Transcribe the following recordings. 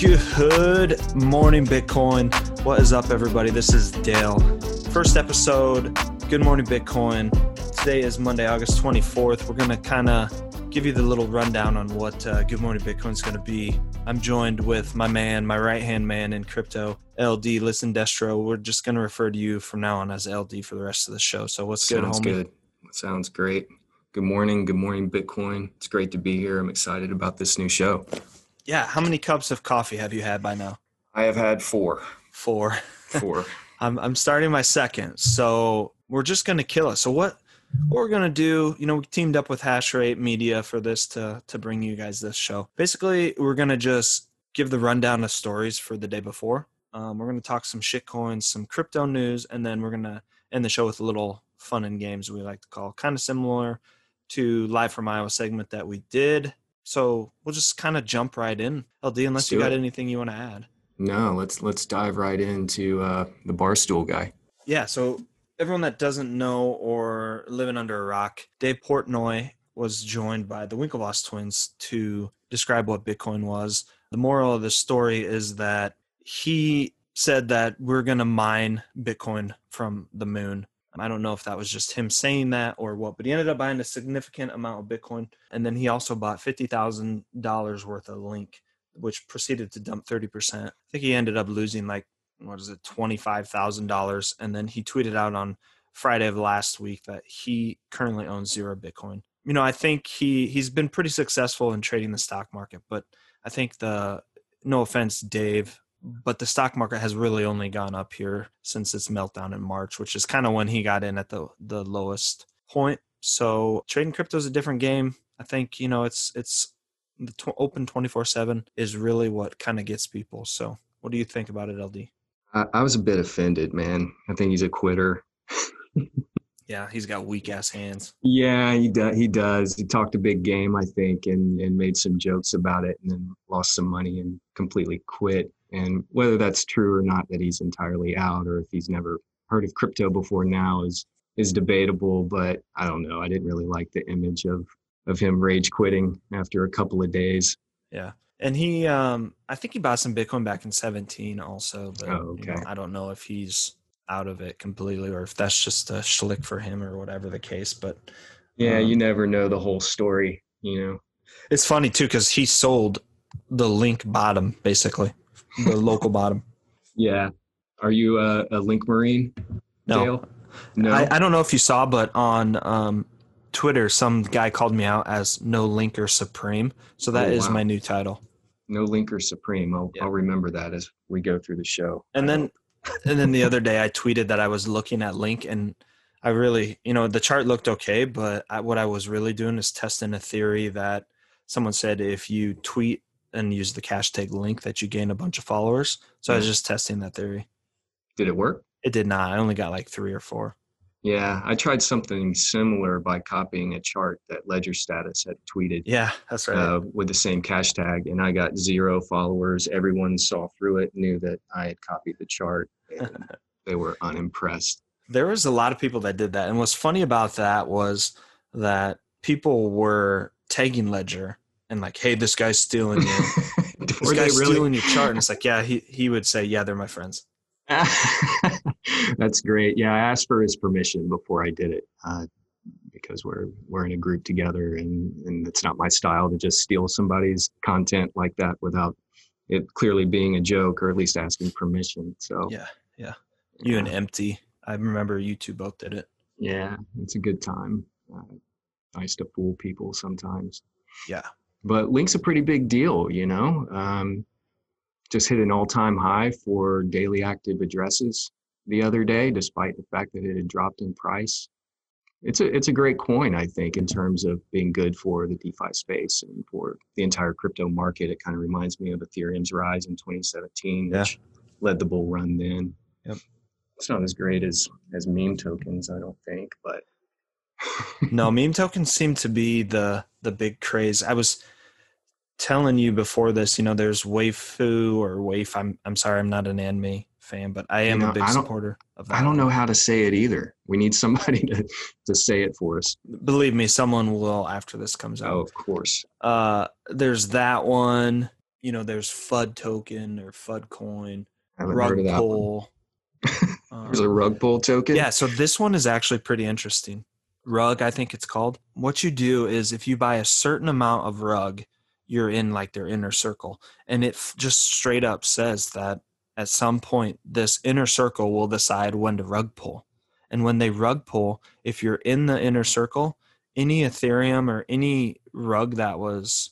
Good morning, Bitcoin. What is up, everybody? This is Dale. First episode, Good Morning Bitcoin. Today is Monday, August 24th. We're going to kind of give you the little rundown on what uh, Good Morning Bitcoin is going to be. I'm joined with my man, my right hand man in crypto, LD Listen Destro. We're just going to refer to you from now on as LD for the rest of the show. So, what's Sounds good, homie? good. Sounds great. Good morning. Good morning, Bitcoin. It's great to be here. I'm excited about this new show. Yeah. How many cups of coffee have you had by now? I have had four. Four. Four. I'm I'm starting my second, so we're just gonna kill it. So what what we're gonna do? You know, we teamed up with Hashrate Media for this to to bring you guys this show. Basically, we're gonna just give the rundown of stories for the day before. Um, we're gonna talk some shit coins, some crypto news, and then we're gonna end the show with a little fun and games we like to call, kind of similar to live from Iowa segment that we did. So we'll just kind of jump right in, LD. Unless you got it. anything you want to add. No, let's let's dive right into uh, the barstool guy. Yeah, so everyone that doesn't know or living under a rock, Dave Portnoy was joined by the Winklevoss twins to describe what Bitcoin was. The moral of the story is that he said that we're going to mine Bitcoin from the moon. I don't know if that was just him saying that or what, but he ended up buying a significant amount of Bitcoin. And then he also bought $50,000 worth of Link, which proceeded to dump 30%. I think he ended up losing like what is it, twenty five thousand dollars, and then he tweeted out on Friday of last week that he currently owns zero Bitcoin. You know, I think he he's been pretty successful in trading the stock market, but I think the no offense, Dave, but the stock market has really only gone up here since its meltdown in March, which is kind of when he got in at the the lowest point. So trading crypto is a different game. I think you know it's it's the tw- open twenty four seven is really what kind of gets people. So what do you think about it, LD? I, I was a bit offended, man. I think he's a quitter. Yeah, he's got weak ass hands. Yeah, he does. He does. He talked a big game, I think, and and made some jokes about it, and then lost some money and completely quit. And whether that's true or not, that he's entirely out, or if he's never heard of crypto before now, is is debatable. But I don't know. I didn't really like the image of of him rage quitting after a couple of days. Yeah. And he um I think he bought some Bitcoin back in 17 also, but Oh, you know, okay. I don't know if he's out of it completely or if that's just a schlick for him or whatever the case, but Yeah, Um, you never know the whole story. You know. it's funny too cuz he sold the link bottom basically, the local bottom. Yeah. Are you a, a Link Marine, No. Dale? No. I, I don't know if you saw but on um Twitter some guy called me out as no linker supreme. So that Oh, is wow. my new title. no Linker Supreme. I'll, Yeah. I'll remember that as we go through the show. And then and then the other day I tweeted that I was looking at Link and I really, you know, the chart looked okay, but I, what I was really doing is testing a theory that someone said if you tweet and use the hashtag link that you gain a bunch of followers. So I was just testing that theory. did it work? It did not. I only got like three or four. Yeah, I tried something similar by copying a chart that Ledger Status had tweeted Yeah, that's right. uh, with the same cash tag, and I got zero followers. Everyone saw through it, knew that I had copied the chart, and they were unimpressed. there was a lot of people that did that. And what's funny about that was that people were tagging Ledger and like, hey, this guy's stealing you. this guy's really? stealing your chart. And it's like, yeah, he, he would say, yeah, they're my friends. That's great. Yeah, I asked for his permission before I did it uh, because we're we're in a group together, and and it's not my style to just steal somebody's content like that without it clearly being a joke or at least asking permission. So Yeah, yeah. You and Empty. I remember you two both did it. yeah, it's a good time. Uh, nice to fool people sometimes. Yeah. But Link's a pretty big deal, you know. Um, just hit an all-time high for daily active addresses the other day, despite the fact that it had dropped in price. It's a it's a great coin, I think, in terms of being good for the DeFi space and for the entire crypto market. It kind of reminds me of Ethereum's rise in 2017, Yeah. which led the bull run then. Yep. It's not as great as as meme tokens, I don't think, but No, meme tokens seem to be the the big craze. I was telling you before this, you know, there's Waifu or Waif. I'm I'm sorry, I'm not an anime fan, but I You am know, a big supporter of that. I don't know how to say it either. We need somebody to, to say it for us. Believe me, someone will after this comes out. Oh, of course. Uh, there's that one. you know, there's FUD token or FUD coin, rug heard of that pull. There's a um, rug pull token. Yeah, so this one is actually pretty interesting. Rug, I think it's called. What you do is if you buy a certain amount of rug, you're in like their inner circle. And it just straight up says that at some point, this inner circle will decide when to rug pull. And when they rug pull, if you're in the inner circle, any Ethereum or any rug that was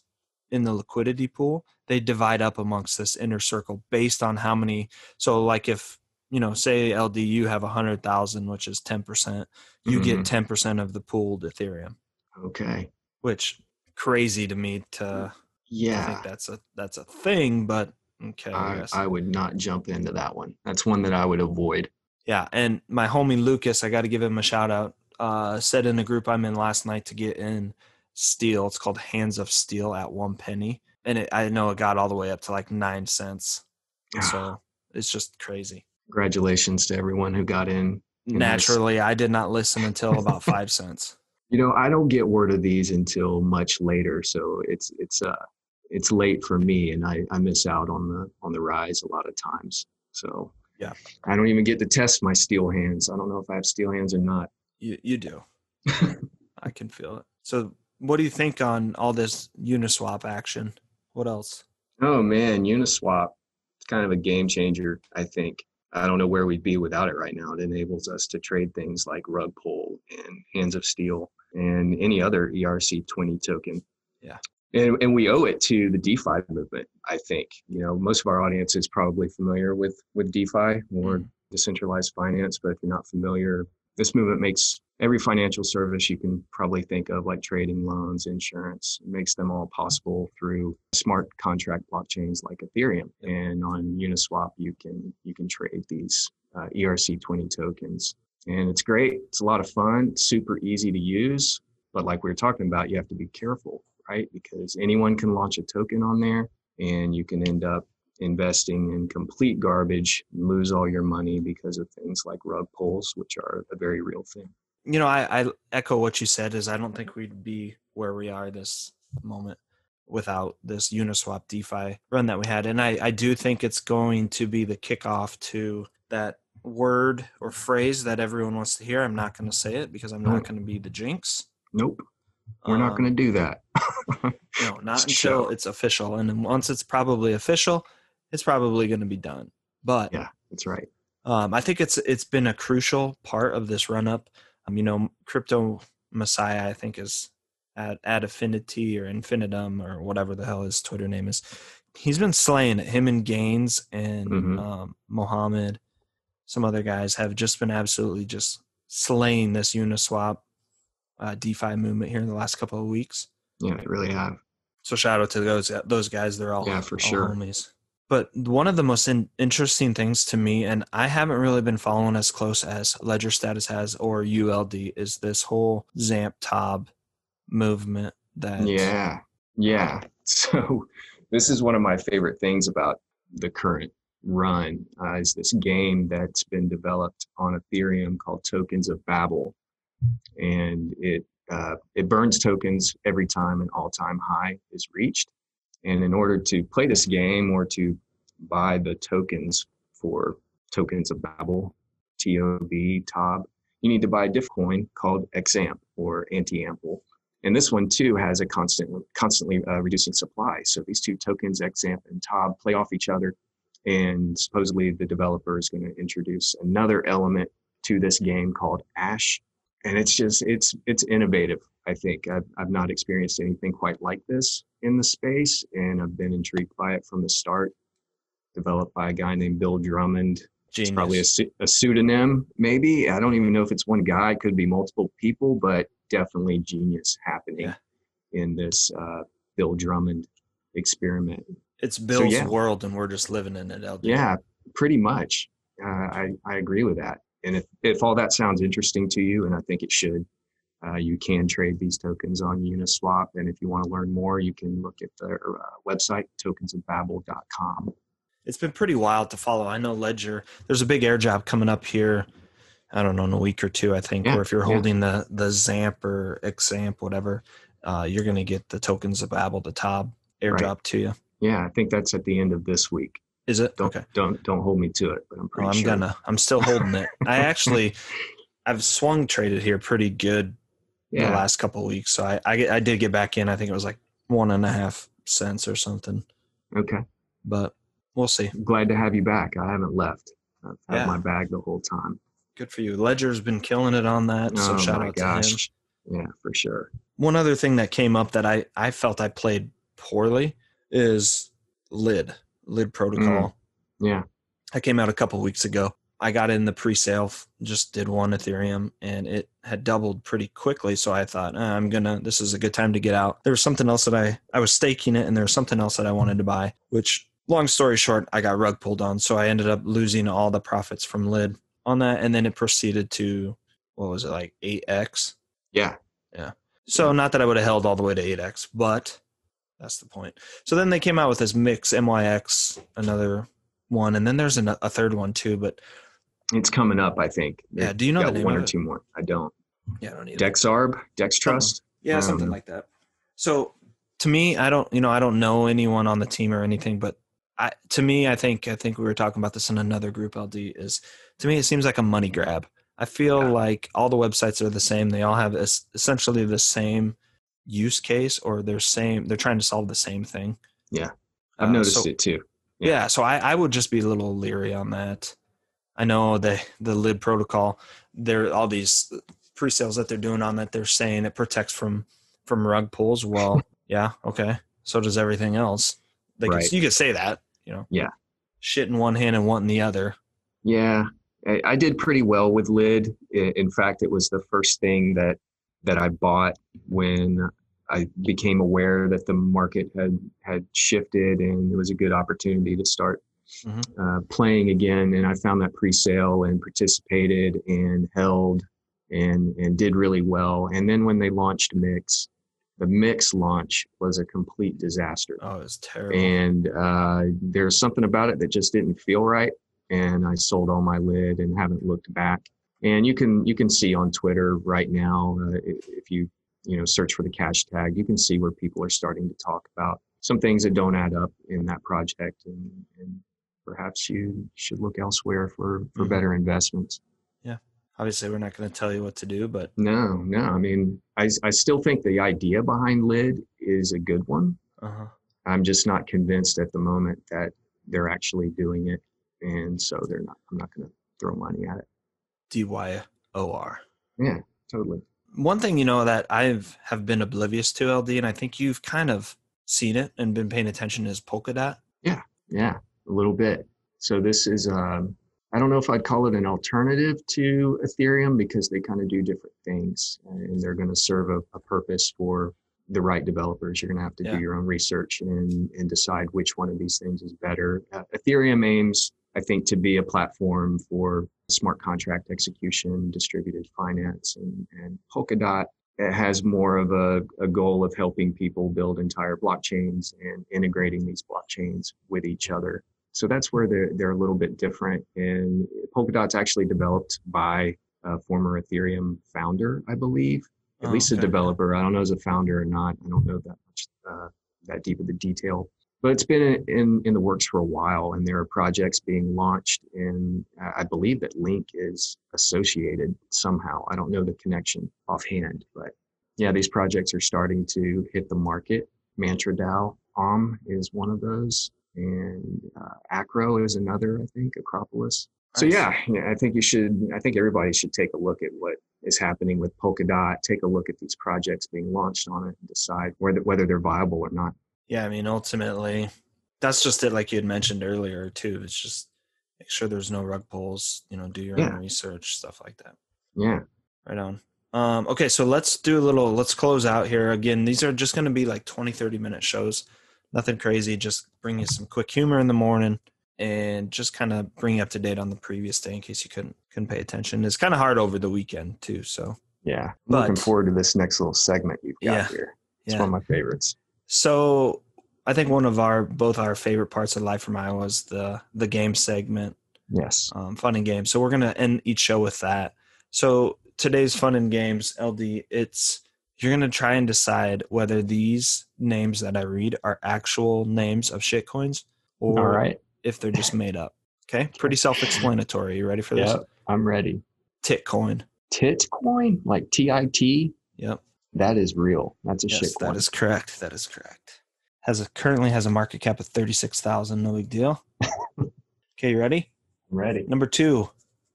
in the liquidity pool, they divide up amongst this inner circle based on how many. So, like if you know, say LD, you have a hundred thousand, which is ten percent. You get ten percent of the pooled Ethereum, Okay. which crazy to me to, Yeah. think that's a that's a thing, but okay. I I. I would not jump into that one. That's one that I would avoid. yeah, and my homie Lucas, I got to give him a shout out. Uh, said in the group I'm in last night to get in steel. It's called Hands of Steel at one penny, and it, I know it got all the way up to like nine cents. So it's just crazy. Congratulations to everyone who got in. Naturally, I did not listen until about five cents. You know, I don't get word of these until much later, so it's it's uh it's late for me, and I I miss out on the on the rise a lot of times. So Yeah. I don't even get to test my steel hands. I don't know if I have steel hands or not. You you do. I can feel it. So, what do you think on all this Uniswap action? What else? Oh man, Uniswap, it's kind of a game changer. I think. I don't know where we'd be without it right now. It enables us to trade things like rug pull and hands of steel and any other E ERC20 token. Yeah. And, and we owe it to the DeFi movement, I think. You know, most of our audience is probably familiar with, with DeFi or Mhm. decentralized finance, but if you're not familiar, this movement makes every financial service you can probably think of, like trading, loans, insurance, makes them all possible through smart contract blockchains like Ethereum. And on Uniswap, you can you can trade these uh, ERC20 tokens, and it's great. It's a lot of fun, super easy to use. But like we were talking about, you have to be careful, right? Because anyone can launch a token on there, and you can end up investing in complete garbage, and lose all your money because of things like rug pulls, which are a very real thing. You know, I, I echo what you said. Is I don't think we'd be where we are this moment without this Uniswap DeFi run that we had, and I I do think it's going to be the kickoff to that word or phrase that everyone wants to hear. I'm not going to say it because I'm not going to be the jinx. Nope, we're not Um, going to do that. No, not until it's official. And then once it's probably official, it's probably going to be done. But Yeah, that's right. um, I think it's it's been a crucial part of this run up. Um, you know, crypto messiah, I think is at at affinity or infinitum or whatever the hell his Twitter name is. He's been slaying it. Him and Gaines and Mhm. um, Mohammed, some other guys have just been absolutely just slaying this Uniswap uh, DeFi movement here in the last couple of weeks. Yeah, they really have. So shout out to those those guys. They're all Yeah, for all sure. homies. But one of the most in, interesting things to me, and I haven't really been following as close as Ledger Status has or ULD, is this whole Zamp Tob movement. That Yeah, yeah. So this is one of my favorite things about the current run uh, is this game that's been developed on Ethereum called Tokens of Babel, and it uh, it burns tokens every time an all-time high is reached. And in order to play this game or to buy the tokens for Tokens of Babel, TOB, TOB, you need to buy a diff coin called XAMP or anti-ample. And this one too has a constant, constantly uh, reducing supply. So these two tokens, XAMP and TOB, play off each other. And supposedly the developer is going to introduce another element to this game called Ash. And it's just, it's, it's innovative. I think I've, I've not experienced anything quite like this in the space. And I've been intrigued by it from the start. Developed by a guy named Bill Drummond, genius. it's probably a, a pseudonym, maybe. I don't even know if it's one guy. It could be multiple people, but definitely genius happening Yeah. in this uh, Bill Drummond experiment. it's Bill's yeah. world, and we're just living in it. LD. Yeah, pretty much. Uh, I, I agree with that. And if, if all that sounds interesting to you, and I think it should, uh, you can trade these tokens on Uniswap. And if you want to learn more, you can look at their uh, website, tokensofbabel.com. it's been pretty wild to follow. I know Ledger. There's a big airdrop coming up here. I don't know in a week or two. I think, Yeah, or if you're yeah. holding the the Zamp or XAMP, whatever, uh, you're going to get the tokens of Babel, the Tob Right. airdrop to you. Yeah, I think that's at the end of this week. Is it? Don't okay. don't don't hold me to it, but I'm oh, Well, I'm sure. gonna. I'm still holding it. I actually, I've swung traded here pretty good the last couple of weeks, so I, I I did get back in. I think it was like one and a half cents or something, okay. but we'll see. Glad to have you back. I haven't left. I've had Yeah. my bag the whole time. Good for you. Ledger's been killing it on that, so oh shout my out to him. gosh. Yeah, for sure. One other thing that came up that I I felt I played poorly is lid lid protocol. Yeah. I came out a couple weeks ago. I got in the pre-sale, just did one Ethereum, and it had doubled pretty quickly. So I thought "Uh, I'm gonna. This is a good time to get out. There was something else that I I was staking it, and there was something else that I wanted to buy. Which, long story short, I got rug pulled on. So I ended up losing all the profits from lid on that, and then it proceeded to what was it like eight x. Yeah, yeah. So not that I would have held all the way to 8x, but that's the point. So then they came out with this mix MYX, another one, and then there's an, a third one too. But It's coming up, I think. yeah, do you know the name one of or two more. I don't. Yeah, I don't either. Dexarb, Dextrust. Yeah, something um, like that. So to me, I don't, you know, I don't know anyone on the team or anything, but I, to me, I think, I think we were talking about this in another group. LD is to me, it seems like a money grab. I feel Yeah. like all the websites are the same. They all have es- essentially the same use case, or they're same. They're trying to solve the same thing. Yeah. I've Uh, noticed so- it too. Yeah, so I, I would just be a little leery on that. I know the the lid protocol, there all these pre-sales that they're doing on that they're saying it protects from from rug pulls. Well, yeah, okay. So does everything else. They Right. could, you could say that, you know. Yeah. Shit in one hand and one in the other. Yeah, I, I did pretty well with lid. In fact, it was the first thing that that I bought when I became aware that the market had had shifted and it was a good opportunity to start Mhm. uh, playing again. And I found that pre-sale and participated and held and and did really well. And then when they launched Mix, the Mix launch was a complete disaster Oh, it's terrible. and uh, there's something about it that just didn't feel right and i sold all my lid and haven't looked back and you can you can see on twitter right now uh, if you you know search for the cash tag you can see where people are starting to talk about some things that don't add up in that project and, and perhaps you should look elsewhere for for Mhm. better investments Yeah. Obviously, we're not going to tell you what to do, but no no i mean I, I still think the idea behind lid is a good one uh-huh. I'm just not convinced at the moment that they're actually doing it, and so they're not. I'm not going to throw money at it. D Y O R. Yeah, totally. One thing you know that I've have been oblivious to LD, and I think you've kind of seen it and been paying attention is Polkadot. Yeah, yeah, a little bit. So this is. Um, I don't know if I'd call it an alternative to Ethereum because they kind of do different things, and they're going to serve a, a purpose for the right developers. You're going to have to Yeah. do your own research and and decide which one of these things is better. Uh, Ethereum aims, I think, to be a platform for smart contract execution, distributed finance, and, and Polkadot has more of a, a goal of helping people build entire blockchains and integrating these blockchains with each other. So that's where they're, they're a little bit different. And Polkadot's actually developed by a former Ethereum founder, I believe, at Oh, least a developer. I don't know as a founder or not. I don't know that much, uh, that deep of the detail. But it's been in, in, the works for a while, and there are projects being launched. And I believe that Link is associated somehow. I don't know the connection offhand, but yeah, these projects are starting to hit the market. MantraDAO Om is one of those, and uh, Akro is another, I think, Akropolis. So yeah, yeah, I think you should. I think everybody should take a look at what is happening with Polkadot. Take a look at these projects being launched on it and decide whether whether they're viable or not. Yeah, I mean, ultimately, that's just it. Like you had mentioned earlier, too. It's just make sure there's no rug pulls. You know, do your Yeah. own research, stuff like that. Yeah, Right on. Um, okay, so let's do a little. Let's close out here. Again, these are just going to be like 20, 30 minute shows. Nothing crazy. Just bring you some quick humor in the morning and just kind of bring you up to date on the previous day in case you couldn't couldn't pay attention. It's kind of hard over the weekend too. So yeah. I'm But- looking forward to this next little segment you've got Yeah. here. It's yeah. one of my favorites. So I think one of our both our favorite parts of Live from Iowa is the the game segment, Yes. um, fun and games. So we're gonna end each show with that. So today's fun and games, LD. It's You're gonna try and decide whether these names that I read are actual names of shitcoins or All right. if they're just made up. Okay, pretty self-explanatory. You ready for this? I'm ready. Titcoin. Tit coin, like T I T. Yep. That is real. That's a Yes, shit coin. that is correct. That is correct. Has a currently has a market cap of thirty-six thousand. No big deal. okay, you ready? I'm ready. Number two,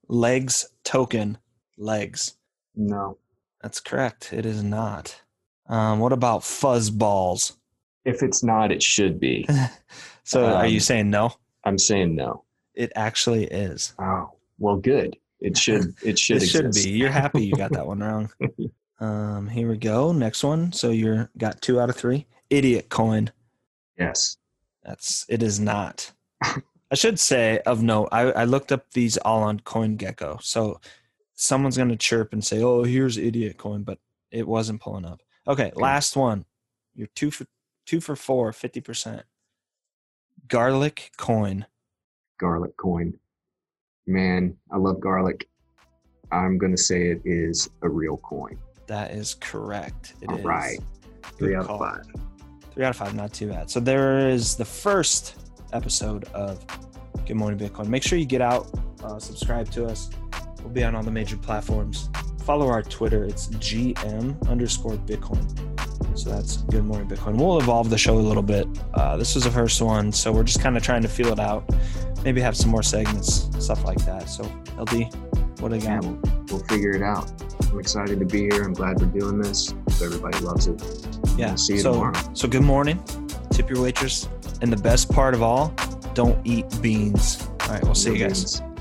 legs token. Legs. No. That's correct. It is not. Um, what about fuzz balls? If it's not, it should be. So are you Um, saying no? I'm saying no. It actually is. Oh, well, good. It should. It should. it should be. You're happy you got that one wrong. Um, here we go. Next one. So you're got two out of three. Idiot coin. Yes. That's it is not. I should say of note, I, I looked up these all on CoinGecko. So someone's gonna chirp and say, Oh, here's idiot coin, but it wasn't pulling up. Okay, last one. You're two for two for four, 50%. Garlic coin. Garlic coin. Man, I love garlic. I'm gonna say it is a real coin. That is correct. It All is. right. Good Three out of five. Three out of five, not too bad. So there is the first episode of Good Morning Bitcoin. Make sure you get out, uh, subscribe to us. We'll be on all the major platforms. Follow our Twitter. It's GM underscore Bitcoin. So that's Good Morning Bitcoin. We'll evolve the show a little bit. Uh, this was the first one, so we're just kind of trying to feel it out. Maybe have some more segments, stuff like that. So LD, what do you Yeah, got? we'll, we'll figure it out. I'm excited to be here. I'm glad we're doing this. Hope everybody loves it. Yeah. We'll see you so, tomorrow. so good morning. Tip your waitress. And the best part of all, don't eat beans. All right, we'll see No you guys. beans.